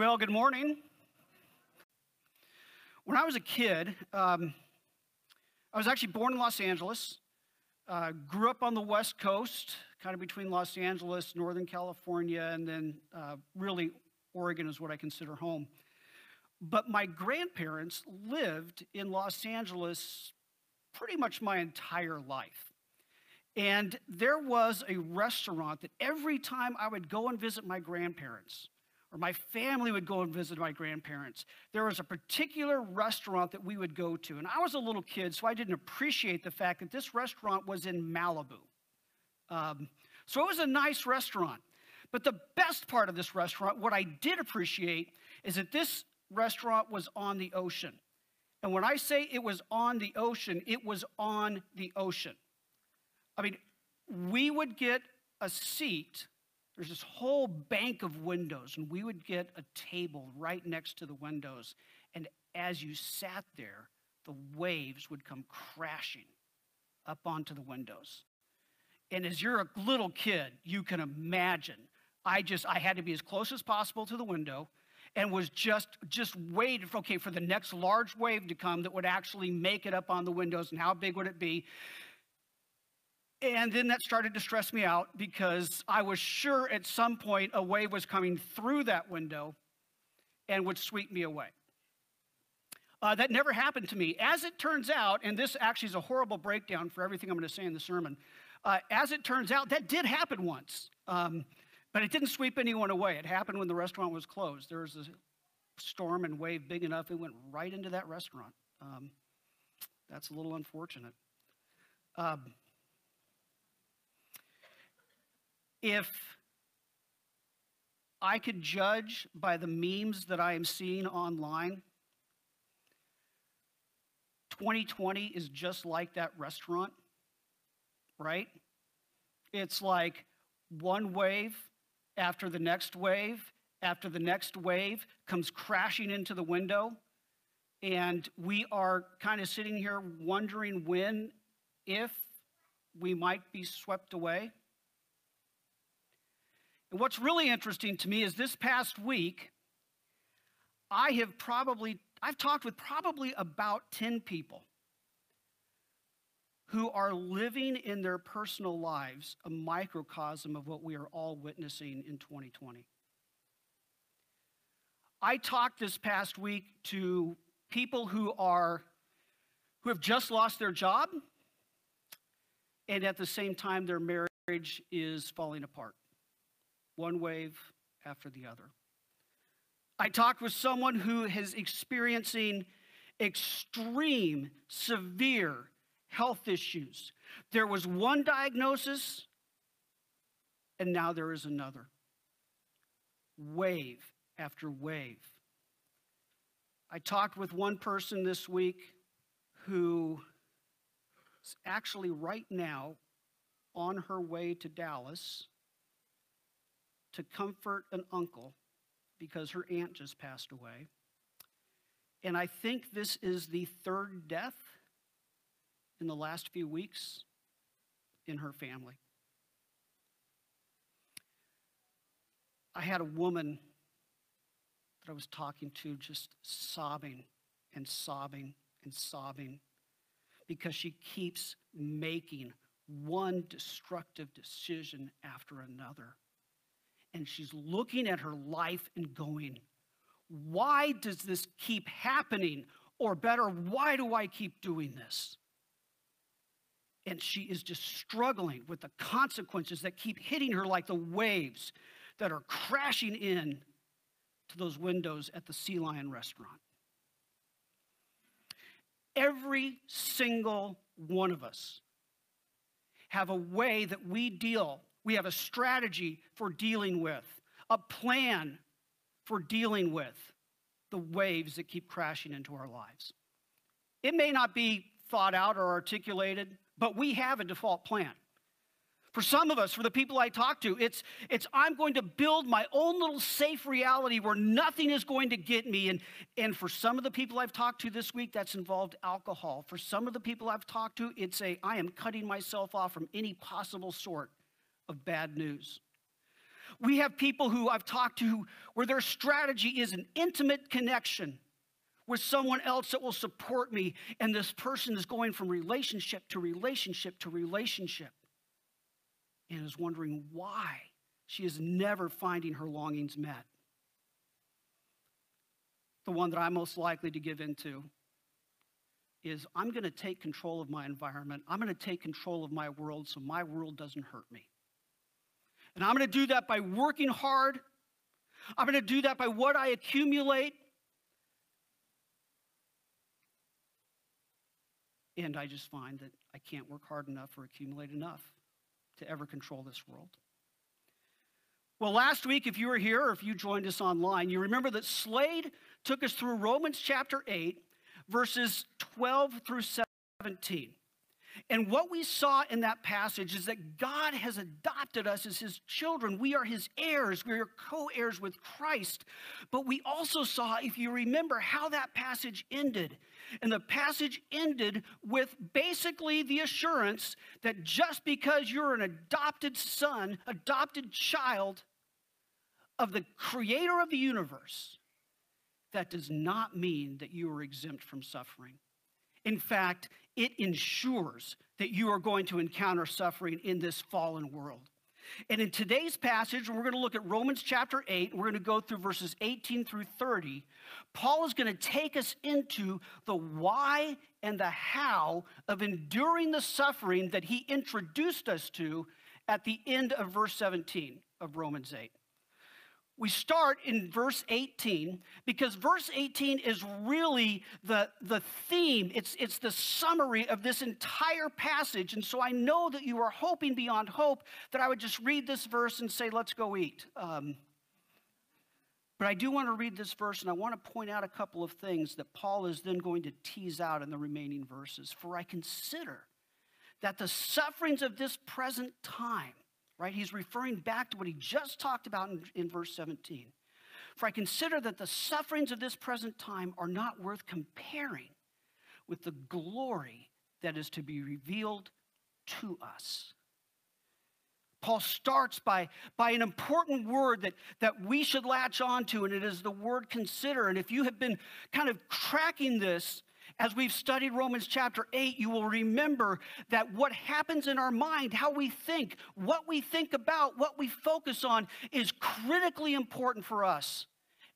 Well, good morning. When I was a kid, um, I was actually born in Los Angeles, uh, grew up on the West Coast, kind of between Los Angeles, Northern California, and then uh, really Oregon is what I consider home. But my grandparents lived in Los Angeles pretty much my entire life. And there was a restaurant that every time I would go and visit my grandparents, or my family would go and visit my grandparents, there was a particular restaurant that we would go to. And I was a little kid, so I didn't appreciate the fact that this restaurant was in Malibu. Um, so it was a nice restaurant. But the best part of this restaurant, what I did appreciate, is that this restaurant was on the ocean. And when I say it was on the ocean, it was on the ocean. I mean, we would get a seat. There's this whole bank of windows, and we would get a table right next to the windows. And as you sat there, the waves would come crashing up onto the windows. And as you're a little kid, you can imagine. I just, I had to be as close as possible to the window and was just just waited for okay for the next large wave to come that would actually make it up on the windows and how big would it be and then that started to stress me out because I was sure at some point a wave was coming through that window and would sweep me away. Uh, that never happened to me. As it turns out, and this actually is a horrible breakdown for everything I'm going to say in the sermon, uh, as it turns out, that did happen once. Um, but it didn't sweep anyone away. It happened when the restaurant was closed. There was a storm and wave big enough, it went right into that restaurant. Um, that's a little unfortunate. Um, if I could judge by the memes that I am seeing online, 2020 is just like that restaurant, right? It's like one wave after the next wave, after the next wave comes crashing into the window. And we are kind of sitting here wondering when, if we might be swept away. And what's really interesting to me is this past week, I have probably, I've talked with probably about 10 people who are living in their personal lives a microcosm of what we are all witnessing in 2020. I talked this past week to people who are who have just lost their job and at the same time their marriage is falling apart. One wave after the other. I talked with someone who is experiencing extreme, severe health issues. There was one diagnosis, and now there is another. Wave after wave. I talked with one person this week who is actually right now on her way to Dallas to comfort an uncle because her aunt just passed away. And I think this is the third death in the last few weeks in her family. I had a woman that I was talking to just sobbing and sobbing and sobbing because she keeps making one destructive decision after another. And she's looking at her life and going, Why does this keep happening? Or better, why do I keep doing this? and she is just struggling with the consequences that keep hitting her like the waves that are crashing in to those windows at the Sea Lion restaurant. Every single one of us have a way that we deal, we have a strategy for dealing with, a plan for dealing with the waves that keep crashing into our lives. It may not be thought out or articulated, but we have a default plan. For some of us, for the people I talk to, it's, it's I'm going to build my own little safe reality where nothing is going to get me. And, and for some of the people I've talked to this week, that's involved alcohol. For some of the people I've talked to, it's a I am cutting myself off from any possible sort of bad news. We have people who I've talked to where their strategy is an intimate connection with someone else that will support me. And this person is going from relationship to relationship to relationship and is wondering why she is never finding her longings met. The one that I'm most likely to give into is I'm going to take control of my environment. I'm going to take control of my world so my world doesn't hurt me. And I'm going to do that by working hard. I'm going to do that by what I accumulate. And I just find that I can't work hard enough or accumulate enough to ever control this world. Well, last week, if you were here or if you joined us online, you remember that Slade took us through Romans chapter 8, verses 12 through 17. And what we saw in that passage is that God has adopted us as his children. We are his heirs, we are co heirs with Christ. But we also saw, if you remember, how that passage ended. And the passage ended with basically the assurance that just because you're an adopted son, adopted child of the creator of the universe, that does not mean that you are exempt from suffering. In fact, it ensures that you are going to encounter suffering in this fallen world. And in today's passage, we're going to look at Romans chapter 8, we're going to go through verses 18 through 30. Paul is going to take us into the why and the how of enduring the suffering that he introduced us to at the end of verse 17 of Romans 8 we start in verse 18 because verse 18 is really the, the theme, it's, it's the summary of this entire passage. And so I know that you are hoping beyond hope that I would just read this verse and say, let's go eat. Um, but I do want to read this verse and I want to point out a couple of things that Paul is then going to tease out in the remaining verses. For I consider that the sufferings of this present time right? He's referring back to what he just talked about in, in verse 17. For I consider that the sufferings of this present time are not worth comparing with the glory that is to be revealed to us. Paul starts by, by an important word that, that we should latch onto, and it is the word consider. And if you have been kind of tracking this, as we've studied Romans chapter 8, you will remember that what happens in our mind, how we think, what we think about, what we focus on is critically important for us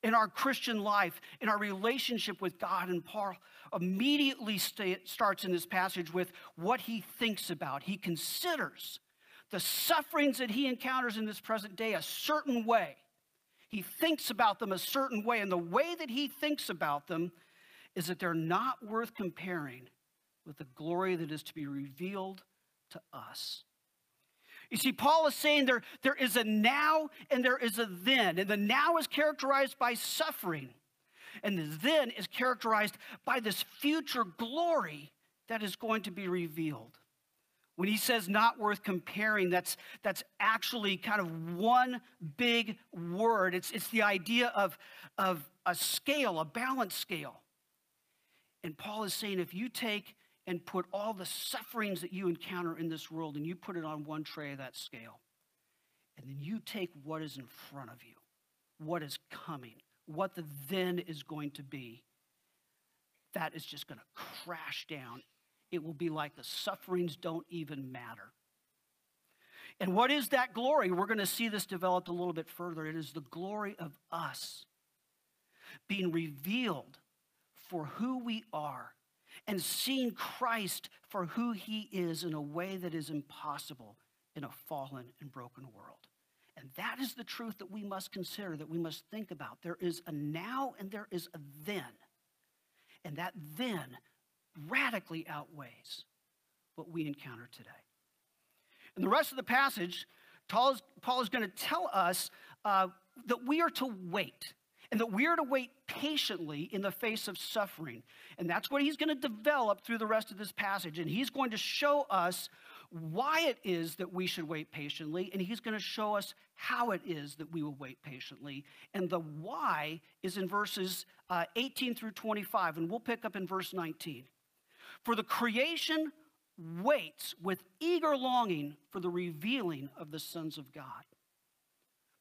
in our Christian life, in our relationship with God. And Paul immediately starts in this passage with what he thinks about. He considers the sufferings that he encounters in this present day a certain way. He thinks about them a certain way, and the way that he thinks about them is that they're not worth comparing with the glory that is to be revealed to us. You see, Paul is saying there, there is a now and there is a then. And the now is characterized by suffering, and the then is characterized by this future glory that is going to be revealed. When he says not worth comparing, that's, that's actually kind of one big word. It's, it's the idea of, of a scale, a balance scale. And Paul is saying if you take and put all the sufferings that you encounter in this world and you put it on one tray of that scale, and then you take what is in front of you, what is coming, what the then is going to be, that is just going to crash down. It will be like the sufferings don't even matter. And what is that glory? We're going to see this developed a little bit further. It is the glory of us being revealed for who we are and seeing Christ for who he is in a way that is impossible in a fallen and broken world. And that is the truth that we must consider, that we must think about. There is a now and there is a then. And that then radically outweighs what we encounter today. In the rest of the passage, Paul is, going to tell us uh, that we are to wait and that we are to wait patiently in the face of suffering. And that's what he's going to develop through the rest of this passage. And he's going to show us why it is that we should wait patiently, and he's going to show us how it is that we will wait patiently. And the why is in verses uh, 18 through 25, and we'll pick up in verse 19. For the creation waits with eager longing for the revealing of the sons of God.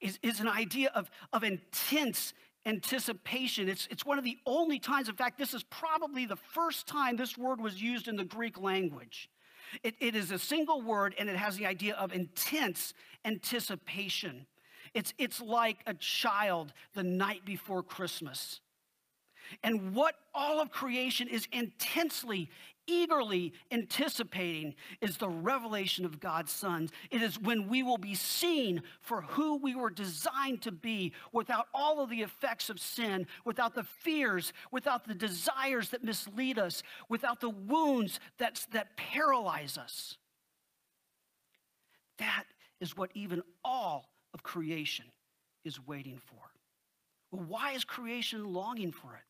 is, is an idea of, of intense anticipation. It's, it's one of the only times, in fact, this is probably the first time this word was used in the Greek language. It, it is a single word and it has the idea of intense anticipation. It's, it's like a child the night before Christmas. And what all of creation is intensely, eagerly anticipating is the revelation of God's sons. It is when we will be seen for who we were designed to be without all of the effects of sin, without the fears, without the desires that mislead us, without the wounds that, that paralyze us. That is what even all of creation is waiting for. Well, why is creation longing for it?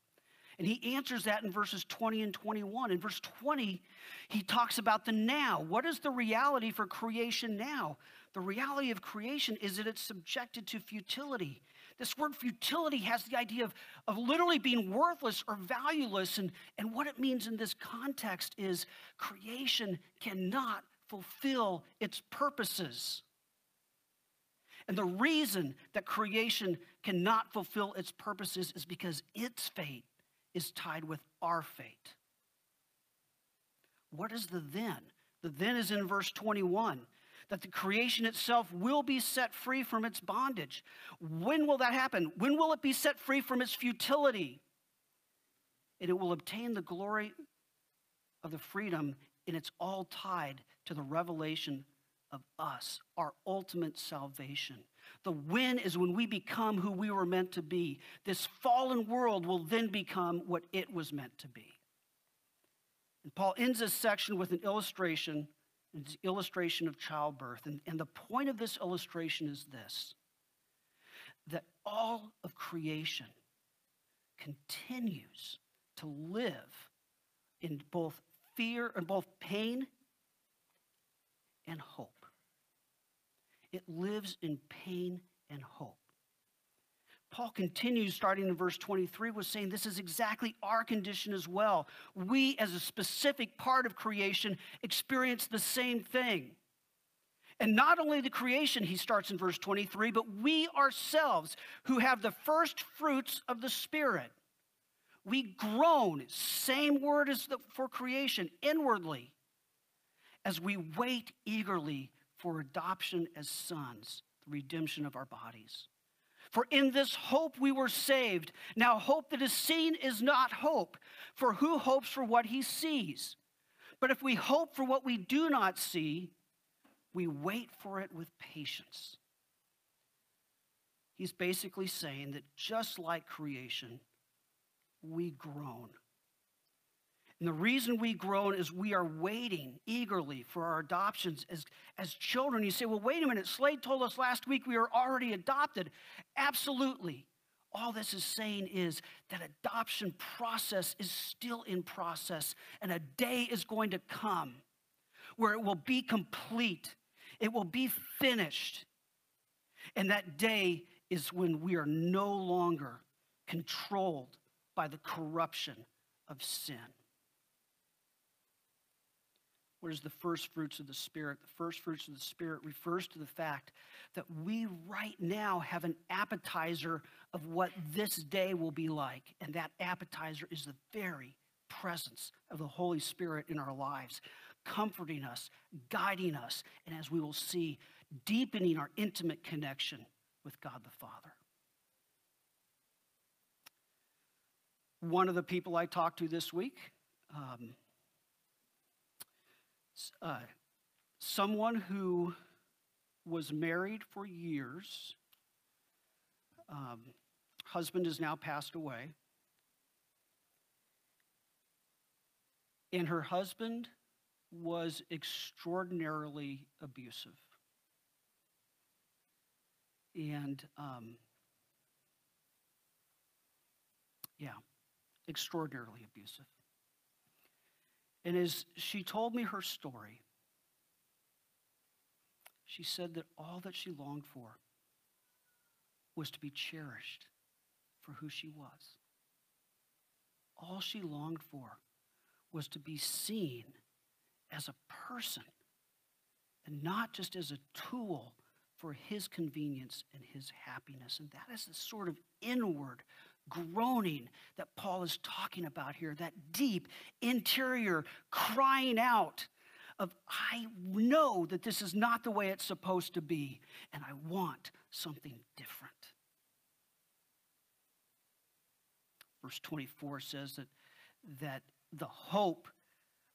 And he answers that in verses 20 and 21. In verse 20, he talks about the now. What is the reality for creation now? The reality of creation is that it's subjected to futility. This word futility has the idea of, of literally being worthless or valueless. And, and what it means in this context is creation cannot fulfill its purposes. And the reason that creation cannot fulfill its purposes is because its fate is tied with our fate. What is the then? The then is in verse 21 that the creation itself will be set free from its bondage. When will that happen? When will it be set free from its futility? And it will obtain the glory of the freedom, and it's all tied to the revelation of us, our ultimate salvation. The win is when we become who we were meant to be. This fallen world will then become what it was meant to be. And Paul ends this section with an illustration, an illustration of childbirth. And, and the point of this illustration is this that all of creation continues to live in both fear and both pain and hope. It lives in pain and hope. Paul continues, starting in verse 23, was saying this is exactly our condition as well. We, as a specific part of creation, experience the same thing. And not only the creation, he starts in verse 23, but we ourselves who have the first fruits of the Spirit. We groan, same word as the, for creation, inwardly, as we wait eagerly for adoption as sons, the redemption of our bodies. For in this hope we were saved. Now, hope that is seen is not hope, for who hopes for what he sees? But if we hope for what we do not see, we wait for it with patience. He's basically saying that just like creation, we groan and the reason we groan is we are waiting eagerly for our adoptions as, as children. You say, well, wait a minute. Slade told us last week we were already adopted. Absolutely. All this is saying is that adoption process is still in process, and a day is going to come where it will be complete, it will be finished. And that day is when we are no longer controlled by the corruption of sin. What is the first fruits of the Spirit? The first fruits of the Spirit refers to the fact that we right now have an appetizer of what this day will be like. And that appetizer is the very presence of the Holy Spirit in our lives, comforting us, guiding us, and as we will see, deepening our intimate connection with God the Father. One of the people I talked to this week, um, uh, someone who was married for years. Um, husband has now passed away. And her husband was extraordinarily abusive. And um, yeah, extraordinarily abusive. And as she told me her story, she said that all that she longed for was to be cherished for who she was. All she longed for was to be seen as a person and not just as a tool for his convenience and his happiness. And that is the sort of inward groaning that Paul is talking about here, that deep interior crying out of, I know that this is not the way it's supposed to be, and I want something different. Verse 24 says that, that the hope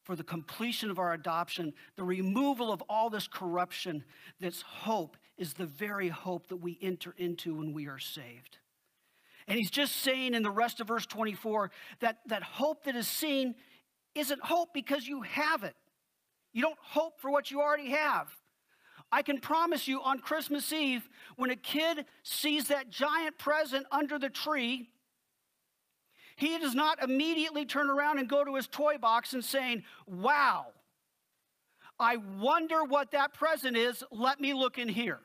for the completion of our adoption, the removal of all this corruption, this hope is the very hope that we enter into when we are saved. And he's just saying in the rest of verse 24 that, that hope that is seen isn't hope because you have it. You don't hope for what you already have. I can promise you on Christmas Eve, when a kid sees that giant present under the tree, he does not immediately turn around and go to his toy box and saying, Wow, I wonder what that present is. Let me look in here.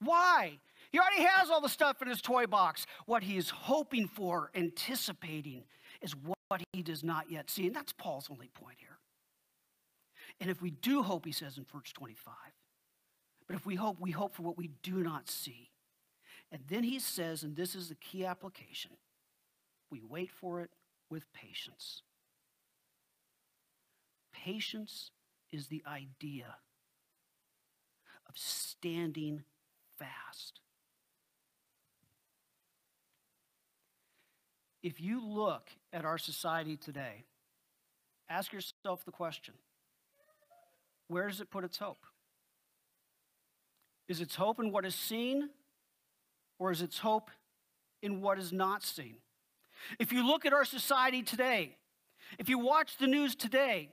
Why? He already has all the stuff in his toy box. What he is hoping for, anticipating, is what he does not yet see. And that's Paul's only point here. And if we do hope, he says in verse 25, but if we hope, we hope for what we do not see. And then he says, and this is the key application we wait for it with patience. Patience is the idea of standing fast. If you look at our society today, ask yourself the question where does it put its hope? Is its hope in what is seen, or is its hope in what is not seen? If you look at our society today, if you watch the news today,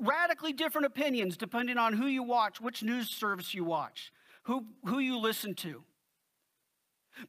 radically different opinions depending on who you watch, which news service you watch, who, who you listen to.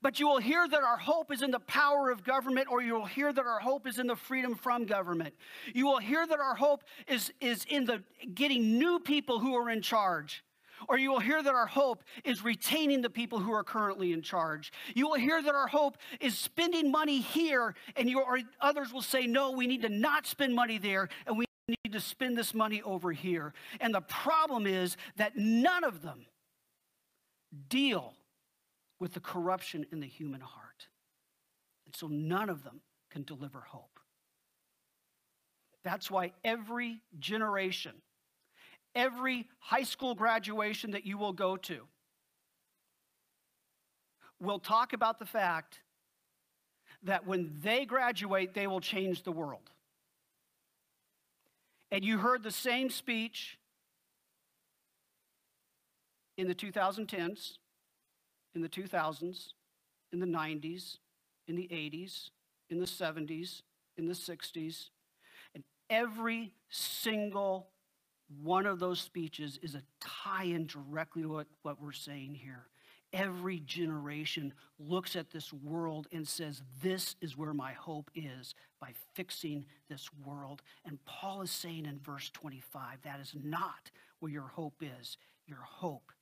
But you will hear that our hope is in the power of government, or you will hear that our hope is in the freedom from government. You will hear that our hope is, is in the getting new people who are in charge. Or you will hear that our hope is retaining the people who are currently in charge. You will hear that our hope is spending money here, and you, or others will say, no, we need to not spend money there, and we need to spend this money over here. And the problem is that none of them deal with the corruption in the human heart. And so none of them can deliver hope. That's why every generation, every high school graduation that you will go to, will talk about the fact that when they graduate, they will change the world. And you heard the same speech in the 2010s in the 2000s, in the 90s, in the 80s, in the 70s, in the 60s. And every single one of those speeches is a tie in directly to what, what we're saying here. Every generation looks at this world and says, This is where my hope is by fixing this world. And Paul is saying in verse 25, that is not where your hope is. Your hope,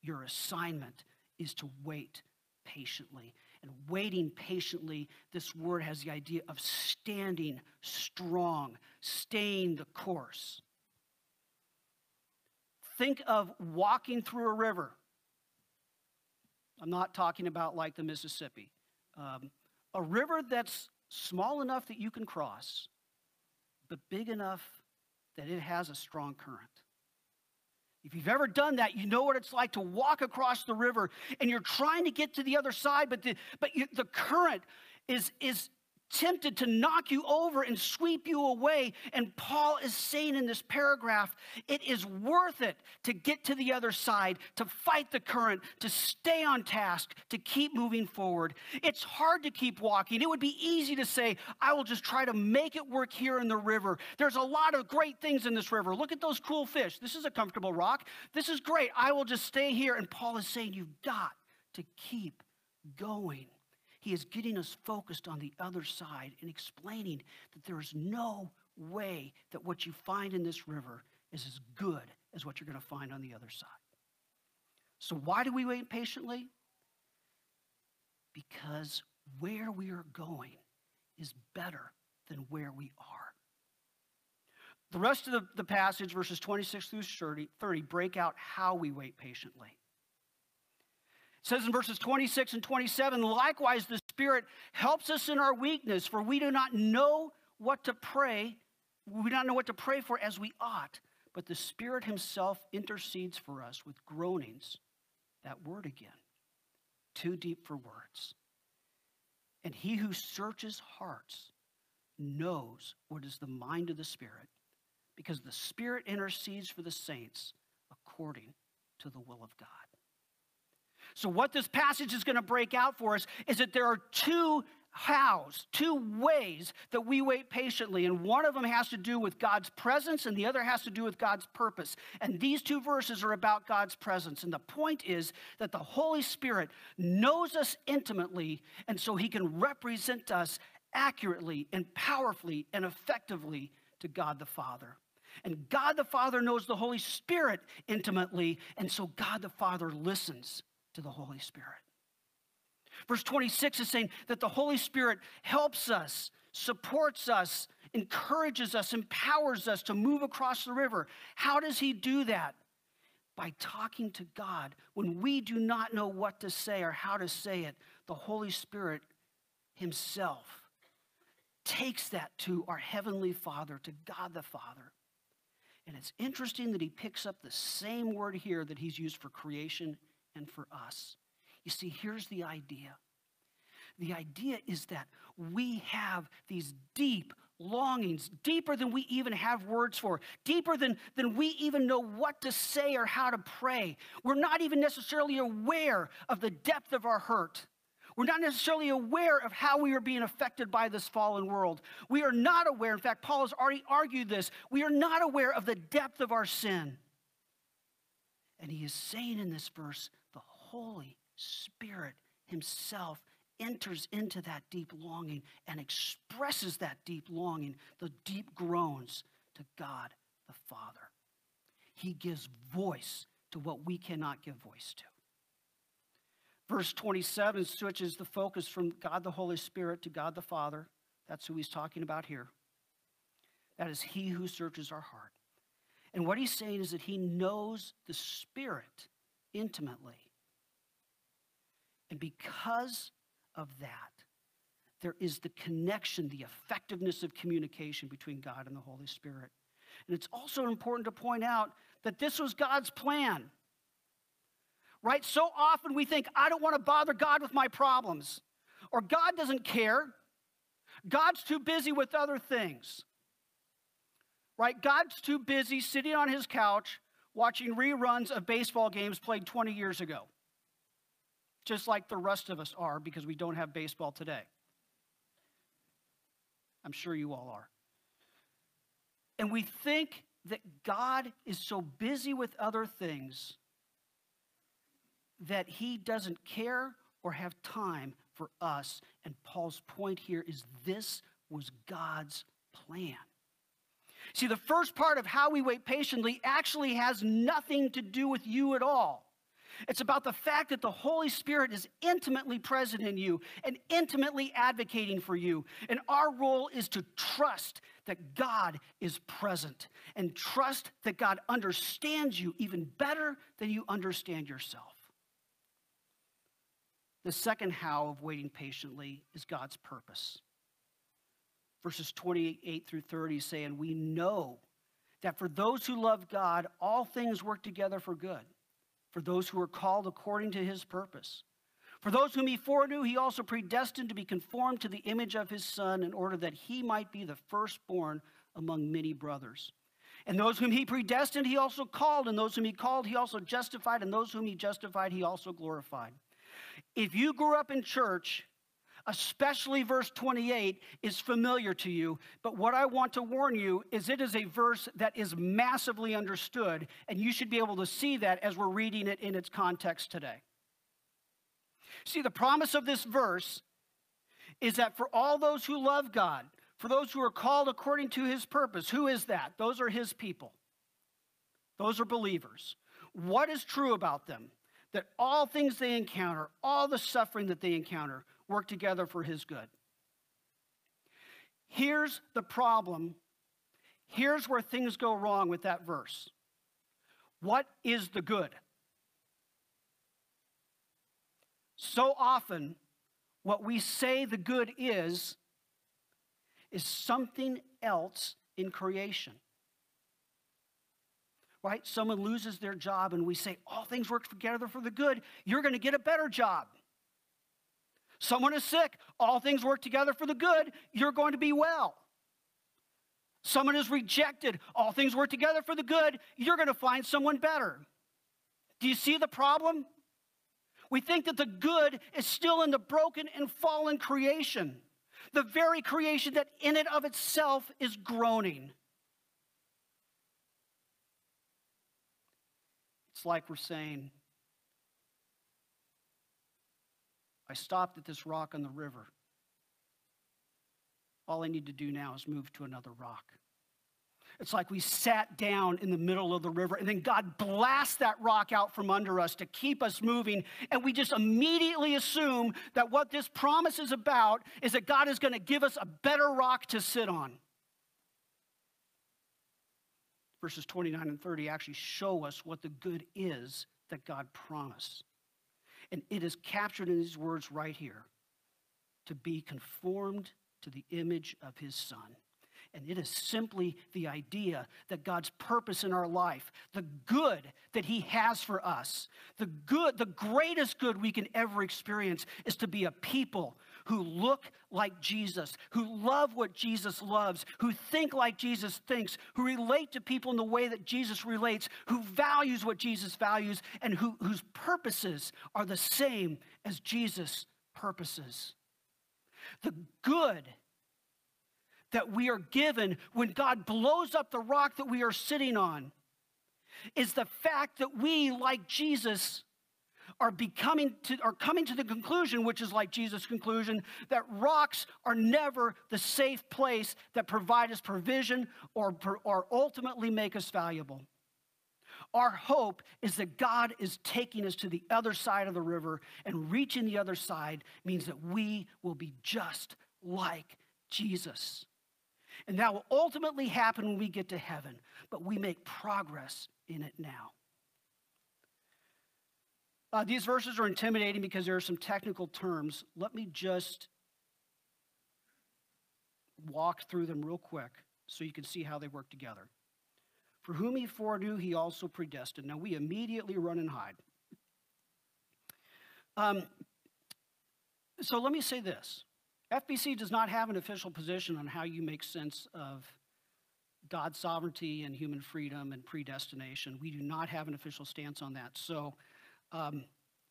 your assignment is to wait patiently. And waiting patiently, this word has the idea of standing strong, staying the course. Think of walking through a river. I'm not talking about like the Mississippi. Um, a river that's small enough that you can cross, but big enough that it has a strong current. If you've ever done that, you know what it's like to walk across the river and you're trying to get to the other side, but the, but you, the current is, is tempted to knock you over and sweep you away. And Paul is saying in this paragraph, it is worth it to get to the other side, to fight the current, to stay on task, to keep moving forward. It's hard to keep walking. It would be easy to say, I will just try to make it work here in the river. There's a lot of great things in this river. Look at those cool fish. This is a comfortable rock. This is great. I will just stay here. And Paul is saying, you've got to keep going. He is getting us focused on the other side and explaining that there is no way that what you find in this river is as good as what you're going to find on the other side. So, why do we wait patiently? Because where we are going is better than where we are. The rest of the, the passage, verses 26 through 30, 30, break out how we wait patiently. It says in verses 26 and 27 likewise, the Spirit helps us in our weakness, for we do not know what to pray. We do not know what to pray for as we ought, but the Spirit Himself intercedes for us with groanings. That word again, too deep for words. And He who searches hearts knows what is the mind of the Spirit, because the Spirit intercedes for the saints according to the will of God. So, what this passage is going to break out for us is that there are two hows, two ways that we wait patiently. And one of them has to do with God's presence, and the other has to do with God's purpose. And these two verses are about God's presence. And the point is that the Holy Spirit knows us intimately, and so he can represent us accurately and powerfully and effectively to God the Father. And God the Father knows the Holy Spirit intimately, and so God the Father listens to the Holy Spirit. Verse 26 is saying that the Holy Spirit helps us, supports us, encourages us, empowers us to move across the river. How does He do that? By talking to God. When we do not know what to say or how to say it, the Holy Spirit Himself takes that to our Heavenly Father, to God the Father. And it's interesting that He picks up the same word here that He's used for creation and for us. You see, here's the idea the idea is that we have these deep longings, deeper than we even have words for, deeper than, than we even know what to say or how to pray. We're not even necessarily aware of the depth of our hurt. We're not necessarily aware of how we are being affected by this fallen world. We are not aware, in fact, Paul has already argued this, we are not aware of the depth of our sin. And he is saying in this verse Holy Spirit Himself enters into that deep longing and expresses that deep longing, the deep groans to God the Father. He gives voice to what we cannot give voice to. Verse 27 switches the focus from God the Holy Spirit to God the Father. That's who he's talking about here. That is he who searches our heart. And what he's saying is that he knows the Spirit intimately. And because of that, there is the connection, the effectiveness of communication between God and the Holy Spirit. And it's also important to point out that this was God's plan. Right? So often we think, I don't want to bother God with my problems, or God doesn't care. God's too busy with other things. Right? God's too busy sitting on his couch watching reruns of baseball games played 20 years ago just like the rest of us are because we don't have baseball today. I'm sure you all are. And we think that God is so busy with other things that he doesn't care or have time for us. And Paul's point here is this was God's plan. See, the first part of how we wait patiently actually has nothing to do with you at all. It's about the fact that the Holy Spirit is intimately present in you and intimately advocating for you. And our role is to trust that God is present and trust that God understands you even better than you understand yourself. The second how of waiting patiently is God's purpose. Verses 28 through 30 say, And we know that for those who love God, all things work together for good for those who are called according to his purpose. For those whom he foreknew, he also predestined to be conformed to the image of his Son, in order that he might be the firstborn among many brothers. And those whom he predestined, he also called. And those whom he called, he also justified. And those whom he justified, he also glorified. If you grew up in church, especially verse 28 is familiar to you. But what I want to warn you is it is a verse that is massively understood. And you should be able to see that as we're reading it in its context today. See, the promise of this verse is that for all those who love God, for those who are called according to his purpose, who is that? Those are his people. Those are believers. What is true about them? That all things they encounter, all the suffering that they encounter, work together for his good. Here's the problem. Here's where things go wrong with that verse. What is the good? So often, what we say the good is, is something else in creation. Right? Someone loses their job, and we say, All things work together for the good. You're going to get a better job. Someone is sick. All things work together for the good. You're going to be well. Someone is rejected. All things work together for the good. You're going to find someone better. Do you see the problem? We think that the good is still in the broken and fallen creation, the very creation that in and of itself is groaning. It's like we're saying, I stopped at this rock on the river. All I need to do now is move to another rock. It's like we sat down in the middle of the river and then God blasts that rock out from under us to keep us moving. And we just immediately assume that what this promise is about is that God is going to give us a better rock to sit on. Verses 29 and 30 actually show us what the good is that God promised. And it is captured in these words right here to be conformed to the image of his son. And it is simply the idea that God's purpose in our life, the good that He has for us, the good, the greatest good we can ever experience is to be a people who look like Jesus, who love what Jesus loves, who think like Jesus thinks, who relate to people in the way that Jesus relates, who values what Jesus values, and who, whose purposes are the same as Jesus' purposes. The good that we are given when God blows up the rock that we are sitting on is the fact that we, like Jesus, are becoming to, are coming to the conclusion, which is like Jesus' conclusion, that rocks are never the safe place that provide us provision or, or ultimately make us valuable. Our hope is that God is taking us to the other side of the river, and reaching the other side means that we will be just like Jesus. And that will ultimately happen when we get to heaven, but we make progress in it now. Uh, these verses are intimidating because there are some technical terms. Let me just walk through them real quick so you can see how they work together. For whom he foreknew, he also predestined. Now we immediately run and hide. Um, so let me say this FBC does not have an official position on how you make sense of God's sovereignty and human freedom and predestination. We do not have an official stance on that. So, um,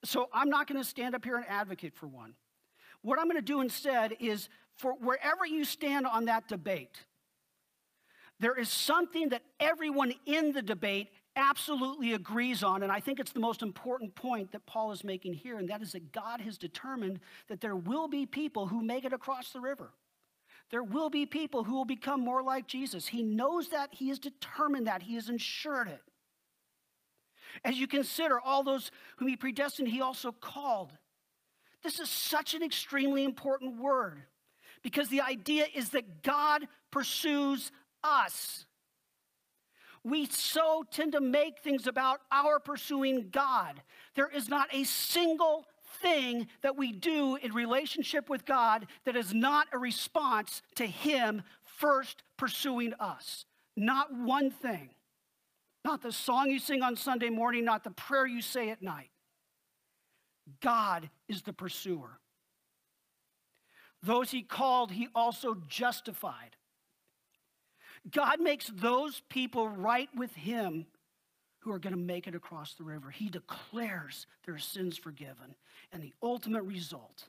so I'm not going to stand up here and advocate for one. What I'm going to do instead is for wherever you stand on that debate, there is something that everyone in the debate absolutely agrees on, and I think it's the most important point that Paul is making here, and that is that God has determined that there will be people who make it across the river. There will be people who will become more like Jesus. He knows that, He has determined that, He has ensured it. As you consider all those whom He predestined, He also called. This is such an extremely important word because the idea is that God pursues us we so tend to make things about our pursuing God. There is not a single thing that we do in relationship with God that is not a response to Him first pursuing us. Not one thing. Not the song you sing on Sunday morning, not the prayer you say at night. God is the pursuer. Those he called, he also justified. God makes those people right with him who are going to make it across the river. He declares their sins forgiven. And the ultimate result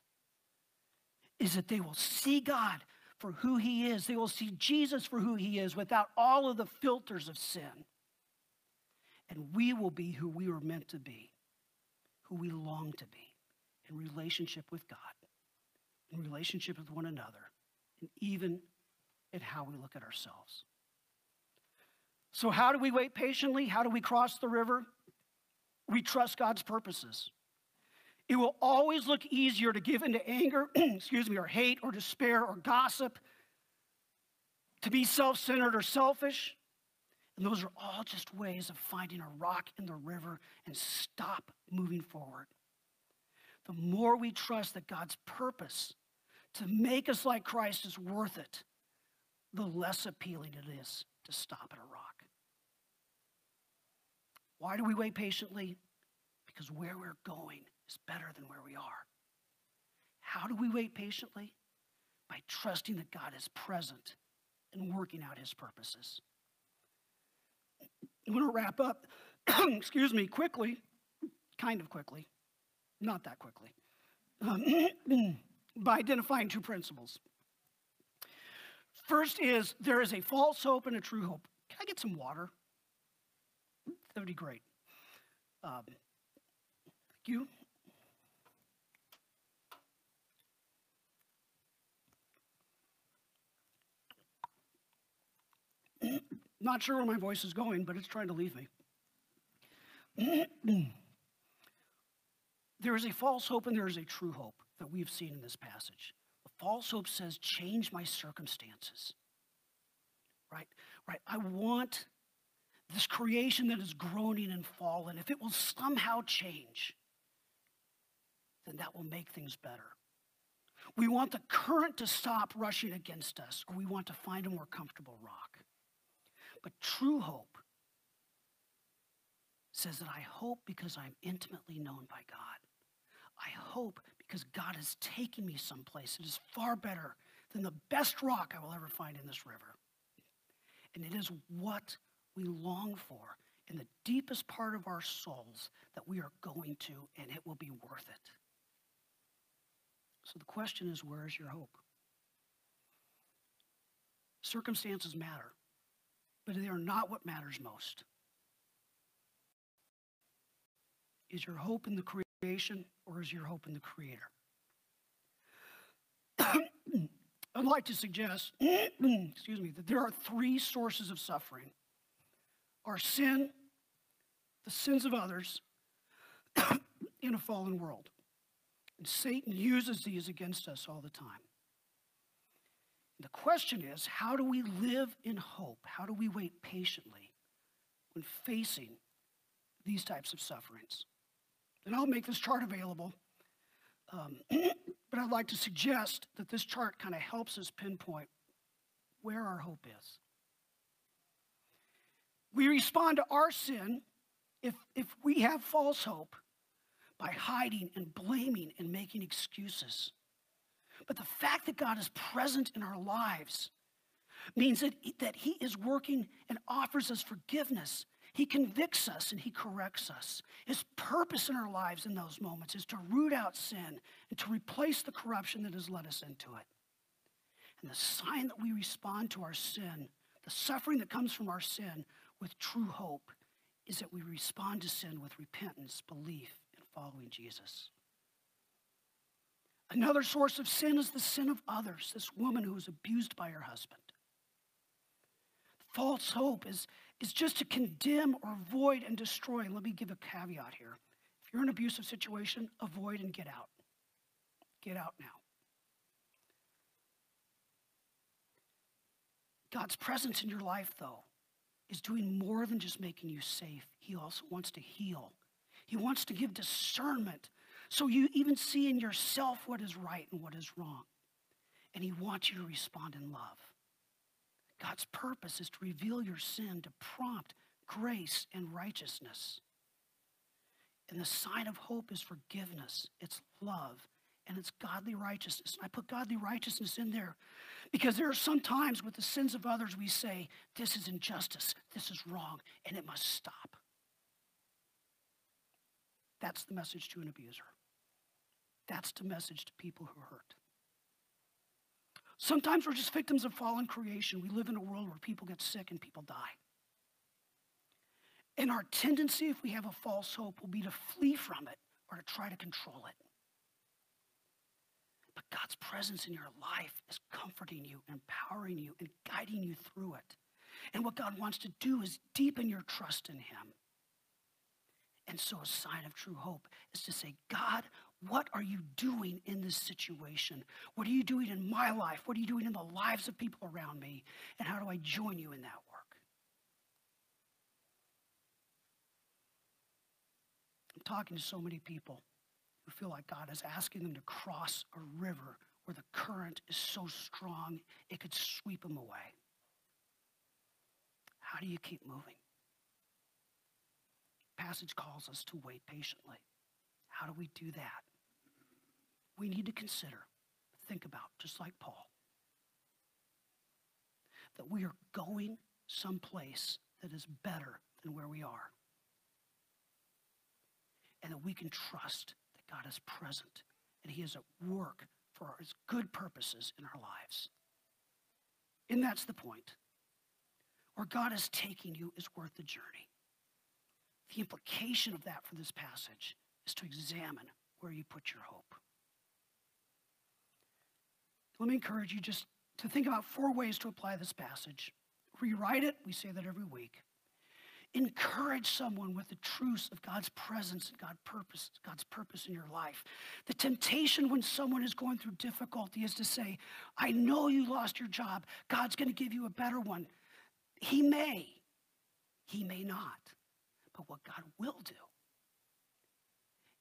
is that they will see God for who he is. They will see Jesus for who he is without all of the filters of sin. And we will be who we were meant to be, who we long to be in relationship with God, in relationship with one another, and even in how we look at ourselves. So, how do we wait patiently? How do we cross the river? We trust God's purposes. It will always look easier to give into anger, excuse me, or hate, or despair, or gossip, to be self centered or selfish. And those are all just ways of finding a rock in the river and stop moving forward. The more we trust that God's purpose to make us like Christ is worth it, the less appealing it is to stop at a rock. Why do we wait patiently? Because where we're going is better than where we are. How do we wait patiently? By trusting that God is present and working out his purposes. I'm going to wrap up, excuse me, quickly, kind of quickly, not that quickly, um, by identifying two principles. First is there is a false hope and a true hope. Can I get some water? That would be great. Um, thank you. Not sure where my voice is going, but it's trying to leave me. there is a false hope and there is a true hope that we've seen in this passage. The false hope says, change my circumstances. Right? Right. I want this creation that is groaning and fallen, if it will somehow change, then that will make things better. We want the current to stop rushing against us, or we want to find a more comfortable rock. But true hope says that I hope because I'm intimately known by God. I hope because God is taking me someplace that is far better than the best rock I will ever find in this river. And it is what we long for in the deepest part of our souls that we are going to, and it will be worth it. So the question is where is your hope? Circumstances matter, but they are not what matters most. Is your hope in the creation or is your hope in the Creator? I'd like to suggest, excuse me, that there are three sources of suffering our sin, the sins of others, in a fallen world. And Satan uses these against us all the time. The question is how do we live in hope? How do we wait patiently when facing these types of sufferings? And I'll make this chart available. Um, but I'd like to suggest that this chart kind of helps us pinpoint where our hope is. We respond to our sin if, if we have false hope by hiding and blaming and making excuses. But the fact that God is present in our lives means that, that He is working and offers us forgiveness. He convicts us and He corrects us. His purpose in our lives in those moments is to root out sin and to replace the corruption that has led us into it. And the sign that we respond to our sin, the suffering that comes from our sin, with true hope is that we respond to sin with repentance, belief, and following Jesus. Another source of sin is the sin of others, this woman who was abused by her husband. False hope is, is just to condemn or avoid and destroy. Let me give a caveat here. If you're in an abusive situation, avoid and get out. Get out now. God's presence in your life, though, is doing more than just making you safe. He also wants to heal. He wants to give discernment so you even see in yourself what is right and what is wrong. And He wants you to respond in love. God's purpose is to reveal your sin, to prompt grace and righteousness. And the sign of hope is forgiveness, it's love, and it's godly righteousness. I put godly righteousness in there because there are some times with the sins of others we say, this is injustice, this is wrong, and it must stop. That's the message to an abuser. That's the message to people who hurt. Sometimes we're just victims of fallen creation. We live in a world where people get sick and people die. And our tendency, if we have a false hope, will be to flee from it or to try to control it. But God's presence in your life is comforting you, empowering you, and guiding you through it. And what God wants to do is deepen your trust in Him. And so, a sign of true hope is to say, God, what are you doing in this situation? What are you doing in my life? What are you doing in the lives of people around me? And how do I join you in that work? I'm talking to so many people who feel like God is asking them to cross a river where the current is so strong it could sweep them away. How do you keep moving? passage calls us to wait patiently. How do we do that? We need to consider, think about, just like Paul, that we are going someplace that is better than where we are. And that we can trust that God is present and he is at work for his good purposes in our lives. And that's the point. Where God is taking you is worth the journey. The implication of that for this passage is to examine where you put your hope. Let me encourage you just to think about four ways to apply this passage. Rewrite it, we say that every week. Encourage someone with the truths of God's presence and God's purpose, God's purpose in your life. The temptation when someone is going through difficulty is to say, I know you lost your job. God's going to give you a better one. He may. He may not. But what God will do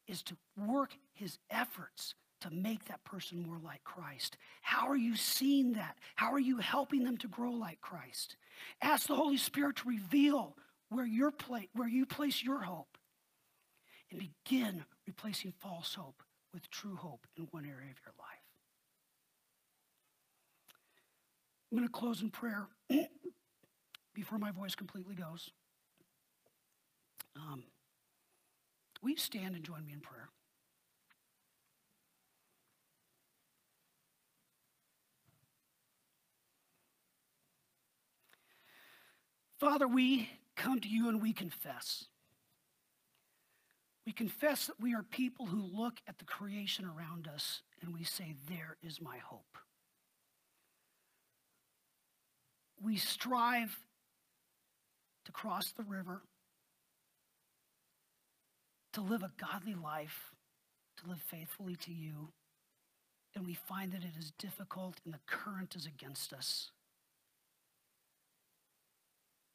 is to work his efforts to make that person more like Christ. How are you seeing that? How are you helping them to grow like Christ? Ask the Holy Spirit to reveal where, your pla- where you place your hope and begin replacing false hope with true hope in one area of your life. I'm going to close in prayer before my voice completely goes. Um, will you stand and join me in prayer? Father, we come to you and we confess. We confess that we are people who look at the creation around us and we say, There is my hope. We strive to cross the river to live a godly life, to live faithfully to you, and we find that it is difficult and the current is against us.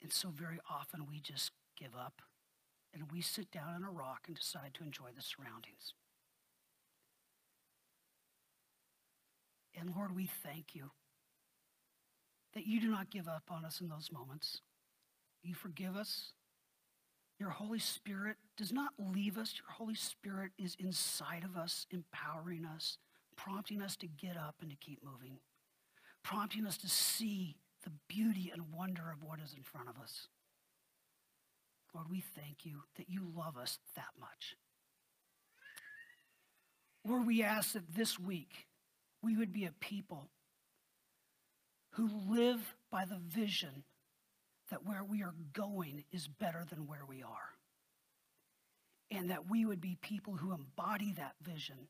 And so very often we just give up and we sit down on a rock and decide to enjoy the surroundings. And Lord, we thank you that you do not give up on us in those moments. You forgive us. Your Holy Spirit does not leave us. Your Holy Spirit is inside of us, empowering us, prompting us to get up and to keep moving, prompting us to see the beauty and wonder of what is in front of us. Lord, we thank you that you love us that much. Lord, we ask that this week we would be a people who live by the vision that where we are going is better than where we are. And that we would be people who embody that vision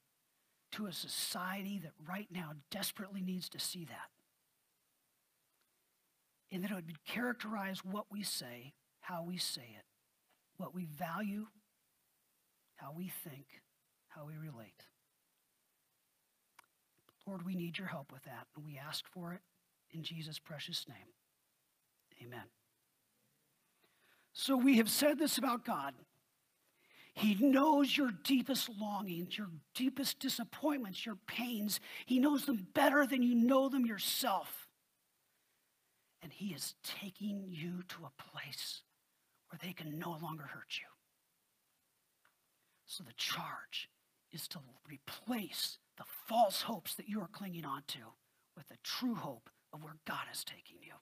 to a society that right now desperately needs to see that. And that it would characterize what we say, how we say it, what we value, how we think, how we relate. Lord, we need your help with that, and we ask for it in Jesus' precious name. Amen. So we have said this about God. He knows your deepest longings, your deepest disappointments, your pains. He knows them better than you know them yourself. And He is taking you to a place where they can no longer hurt you. So the charge is to replace the false hopes that you are clinging on to with the true hope of where God is taking you.